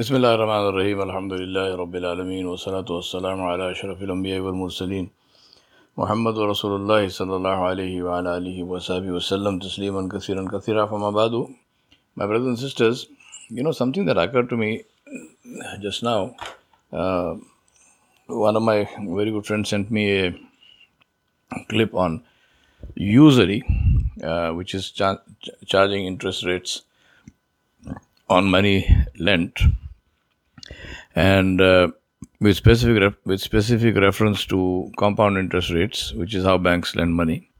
بسم الله الرحمن الرحيم الحمد لله رب العالمين والصلاة والسلام على أشرف الأنبياء والمرسلين محمد رسول الله صلى الله عليه وعلى آله وصحبه وسلم تسليما كثيرا كثيرا فما بعد My brothers and sisters, you know something that occurred to me just now. Uh, one of my very good friends sent me a clip on usury, uh, which is cha- charging interest rates on money lent, and uh, with specific with specific reference to compound interest rates, which is how banks lend money.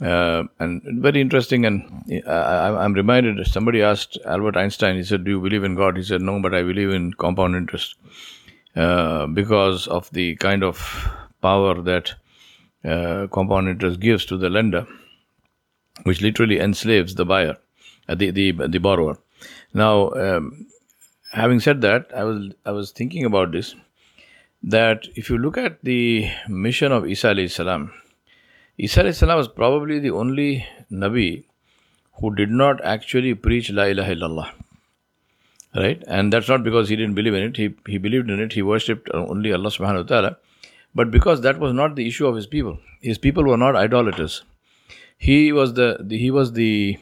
Uh, and very interesting. And I, I'm reminded. Somebody asked Albert Einstein. He said, "Do you believe in God?" He said, "No, but I believe in compound interest uh, because of the kind of power that uh, compound interest gives to the lender, which literally enslaves the buyer, uh, the the the borrower." Now, um, having said that, I was I was thinking about this. That if you look at the mission of Isa alayhi salam, Isa alayhi salam was probably the only Nabi who did not actually preach La ilaha illallah. Right? And that's not because he didn't believe in it. He, he believed in it. He worshipped only Allah subhanahu wa ta'ala. But because that was not the issue of his people. His people were not idolaters. He was the, the he was the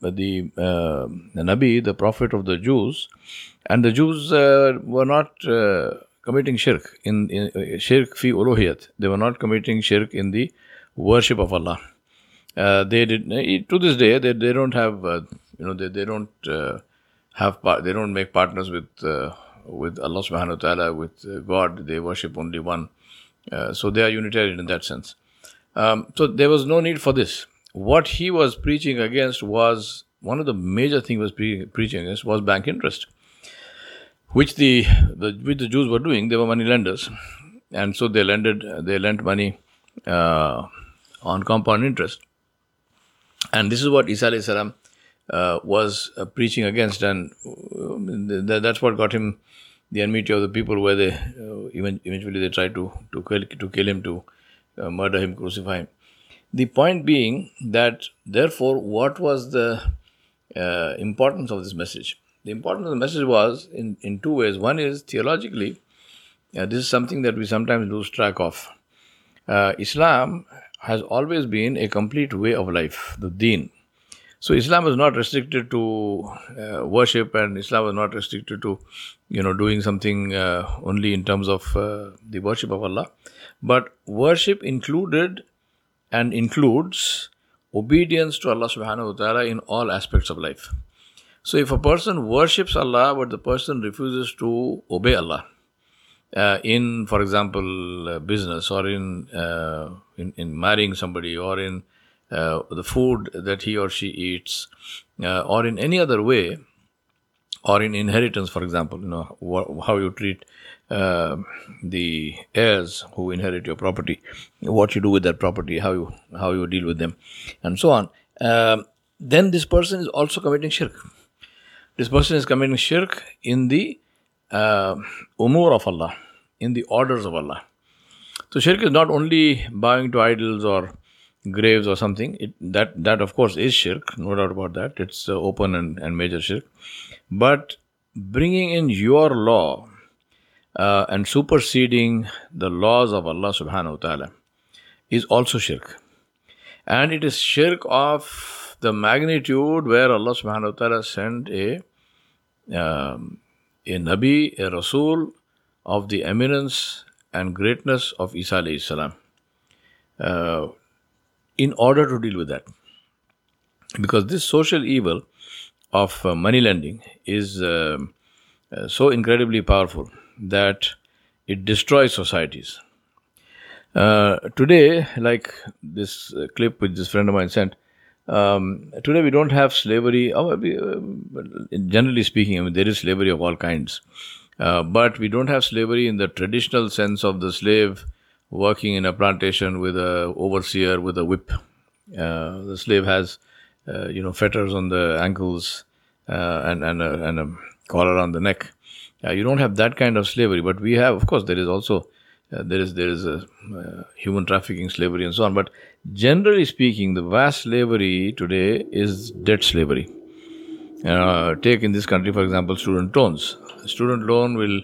the, uh, the Nabi, the prophet of the Jews, and the Jews uh, were not uh, committing shirk in, in uh, shirk fi uluhiyat. They were not committing shirk in the worship of Allah. Uh, they did to this day. They, they don't have uh, you know they, they don't have par- they don't make partners with with Allah Subhanahu wa Taala with God. They worship only one. so they are Unitarian in that sense. Um, so there was no need for this what he was preaching against was one of the major things was pre- preaching against was bank interest, which the, the which the Jews were doing. They were money lenders, and so they lended they lent money uh, on compound interest, and this is what Isa salam uh, was uh, preaching against, and th- that's what got him the enmity of the people, where they uh, even eventually they tried to to kill to kill him, to uh, murder him, crucify him. The point being that, therefore, what was the uh, importance of this message? The importance of the message was in, in two ways. One is theologically, uh, this is something that we sometimes lose track of. Uh, Islam has always been a complete way of life, the deen. So Islam is not restricted to uh, worship, and Islam is not restricted to, you know, doing something uh, only in terms of uh, the worship of Allah. But worship included and includes obedience to Allah subhanahu wa ta'ala in all aspects of life. So if a person worships Allah but the person refuses to obey Allah, uh, in, for example, uh, business or in, uh, in, in marrying somebody or in uh, the food that he or she eats, uh, or in any other way, or in inheritance, for example, you know wh- how you treat uh, the heirs who inherit your property, what you do with that property, how you how you deal with them, and so on. Then this person is also committing shirk. This person is committing shirk in the uh, umur of Allah, in the orders of Allah. So shirk is not only bowing to idols or graves or something. It, that that of course is shirk, no doubt about that. It's uh, open and, and major shirk. But bringing in your law uh, and superseding the laws of Allah subhanahu wa ta'ala is also shirk. And it is shirk of the magnitude where Allah subhanahu wa ta'ala sent a, um, a Nabi, a Rasul of the eminence and greatness of Isa alayhi salam uh, in order to deal with that. Because this social evil of uh, money lending is uh, so incredibly powerful that it destroys societies. Uh, today, like this uh, clip which this friend of mine sent, um, today we don't have slavery. We, uh, generally speaking, I mean, there is slavery of all kinds. but we don't have slavery in the traditional sense of the slave working in a plantation with a overseer with a whip. the slave has, you know, fetters on the ankles and, and, a, and a collar on the neck. Uh, you don't have that kind of slavery, but we have, of course, there is also uh, there is there is a uh, human trafficking, slavery, and so on. But generally speaking, the vast slavery today is debt slavery. Uh, take in this country, for example, student loans. student loan will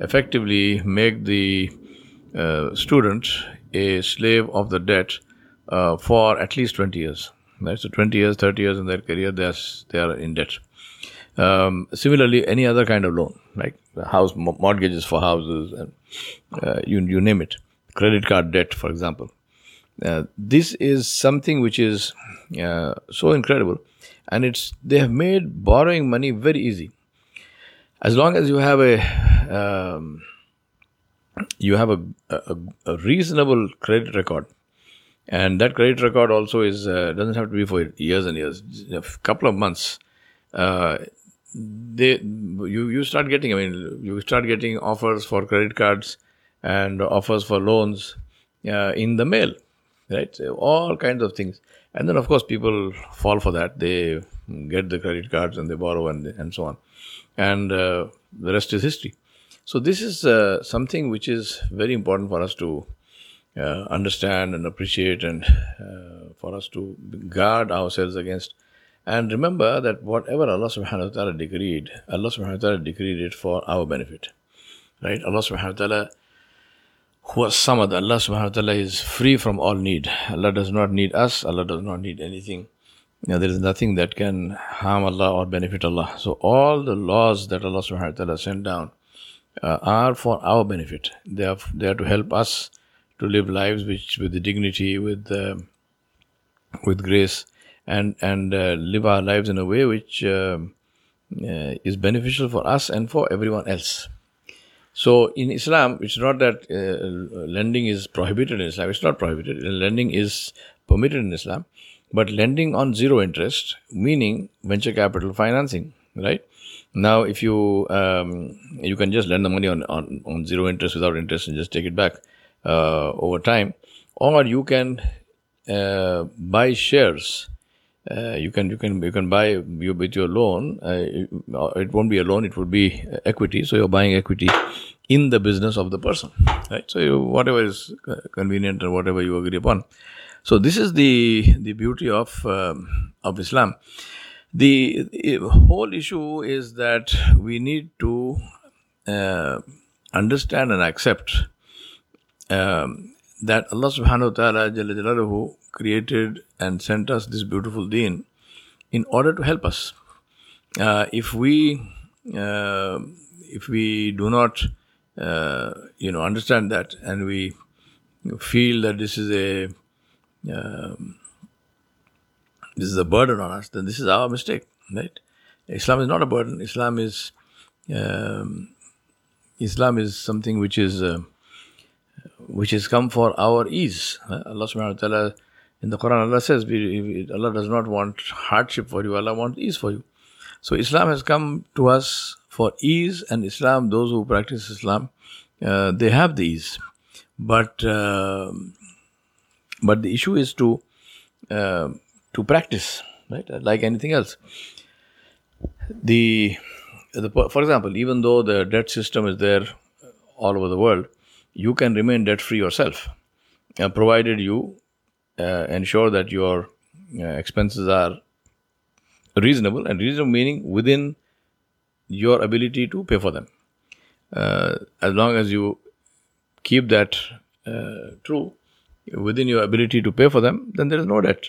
effectively make the uh, student a slave of the debt uh, for at least 20 years. Right? So 20 years, 30 years in their career, they are, they are in debt. Um, similarly, any other kind of loan, like house mortgages for houses, and uh, you, you name it, credit card debt, for example. Uh, this is something which is uh, so incredible, and it's they have made borrowing money very easy. As long as you have a um, you have a, a, a, reasonable credit record, and that credit record also is uh, doesn't have to be for years and years. A couple of months, uh, they you you start getting. I mean, you start getting offers for credit cards and offers for loans uh, in the mail, right? So all kinds of things, and then of course people fall for that. They get the credit cards and they borrow and and so on, and uh, the rest is history. So this is uh, something which is very important for us to uh, understand and appreciate, and uh, for us to guard ourselves against and remember that whatever Allah subhanahu wa ta'ala decreed, Allah subhanahu wa ta'ala decreed it for our benefit. Right? Allah subhanahu wa ta'ala who is samad, Allah subhanahu wa ta'ala is free from all need. Allah does not need us, Allah does not need anything. Now, there is nothing that can harm Allah or benefit Allah. So all the laws that Allah subhanahu wa ta'ala sent down uh, are for our benefit. They are, they are to help us to live lives which with dignity, with uh, with grace, and and uh, live our lives in a way which uh, uh, is beneficial for us and for everyone else. So in Islam, it's not that uh, lending is prohibited in Islam. It's not prohibited. Lending is permitted in Islam, but lending on zero interest, meaning venture capital financing, right? Now, if you um, you can just lend the money on, on, on zero interest without interest and just take it back uh, over time, or you can uh, buy shares uh, you can you can you can buy you with your loan. Uh, it won't be a loan; it would be equity. So you're buying equity in the business of the person, right? So you, whatever is convenient or whatever you agree upon. So this is the the beauty of um, of Islam. The, the, whole issue is that we need to uh, understand and accept um, that Allah Subhanahu wa Taala created and sent us this beautiful deen in order to help us. Uh, if we uh, if we do not uh, you know understand that and we feel that this is a um, this is a burden on us, then this is our mistake, right? Islam is not a burden. Islam is um, Islam is something which is uh, which has come for our ease. Allah Subhanahu wa Taala in the Quran, Allah says, Allah does not want hardship for you, Allah wants ease for you. So Islam has come to us for ease, and Islam, those who practice Islam, uh, they have the ease. But uh, but the issue is to uh, to practice, right? Like anything else. The, the for example, even though the debt system is there all over the world, you can remain debt free yourself, uh, provided you uh, ensure that your uh, expenses are reasonable and reasonable meaning within your ability to pay for them. Uh, as long as you keep that uh, true within your ability to pay for them, then there is no debt.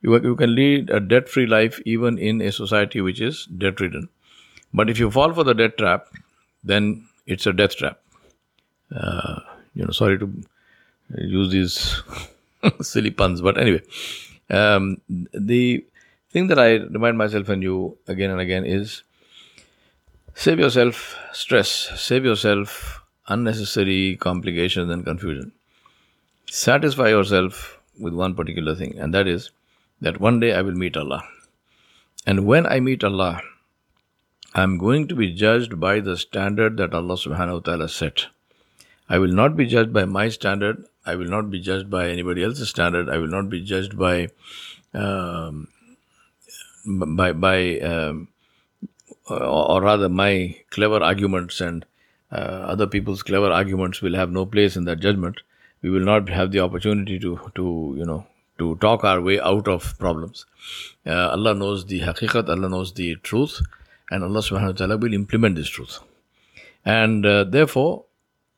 You, you can lead a debt free life even in a society which is debt ridden. But if you fall for the debt trap, then it's a death trap. Uh, you know, sorry to use these silly puns. But anyway, um, the thing that I remind myself and you again and again is save yourself stress, save yourself unnecessary complications and confusion. Satisfy yourself with one particular thing, and that is that one day I will meet Allah. And when I meet Allah, I'm going to be judged by the standard that Allah subhanahu wa ta'ala set. I will not be judged by my standard. I will not be judged by anybody else's standard. I will not be judged by um, by by um, or rather my clever arguments and uh, other people's clever arguments will have no place in that judgment. We will not have the opportunity to to you know to talk our way out of problems. Uh, Allah knows the haqiqat, Allah knows the truth, and Allah subhanahu wa ta'ala will implement this truth. And uh, therefore,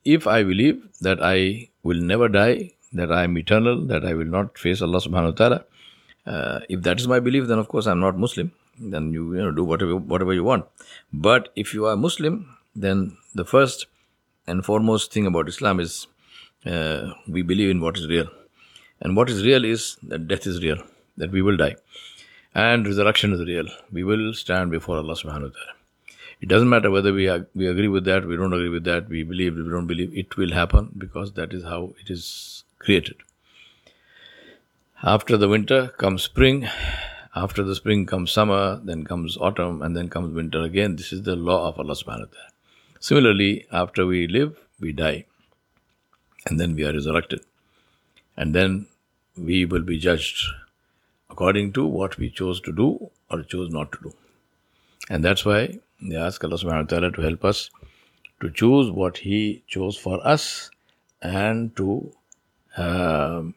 if I believe that I will never die, that I am eternal, that I will not face Allah subhanahu wa ta'ala, uh, if that is my belief, then of course I'm not Muslim. Then you, you know, do whatever, whatever you want. But if you are Muslim, then the first and foremost thing about Islam is uh, we believe in what is real. And what is real is that death is real, that we will die. And resurrection is real. We will stand before Allah subhanahu wa ta'ala. It doesn't matter whether we, we agree with that, we don't agree with that, we believe, we don't believe, it will happen because that is how it is created. After the winter comes spring, after the spring comes summer, then comes autumn, and then comes winter again. This is the law of Allah subhanahu wa ta'ala. Similarly, after we live, we die, and then we are resurrected. And then we will be judged according to what we chose to do or chose not to do. And that's why they ask Allah subhanahu wa ta'ala to help us to choose what He chose for us and to um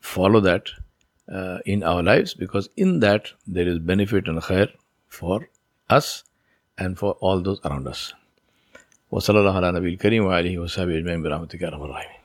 follow that uh, in our lives because in that there is benefit and khair for us and for all those around us. وصلى الله على نبي الكريم وآله وصحبه أجمعين برحمتك يا رب الراحمين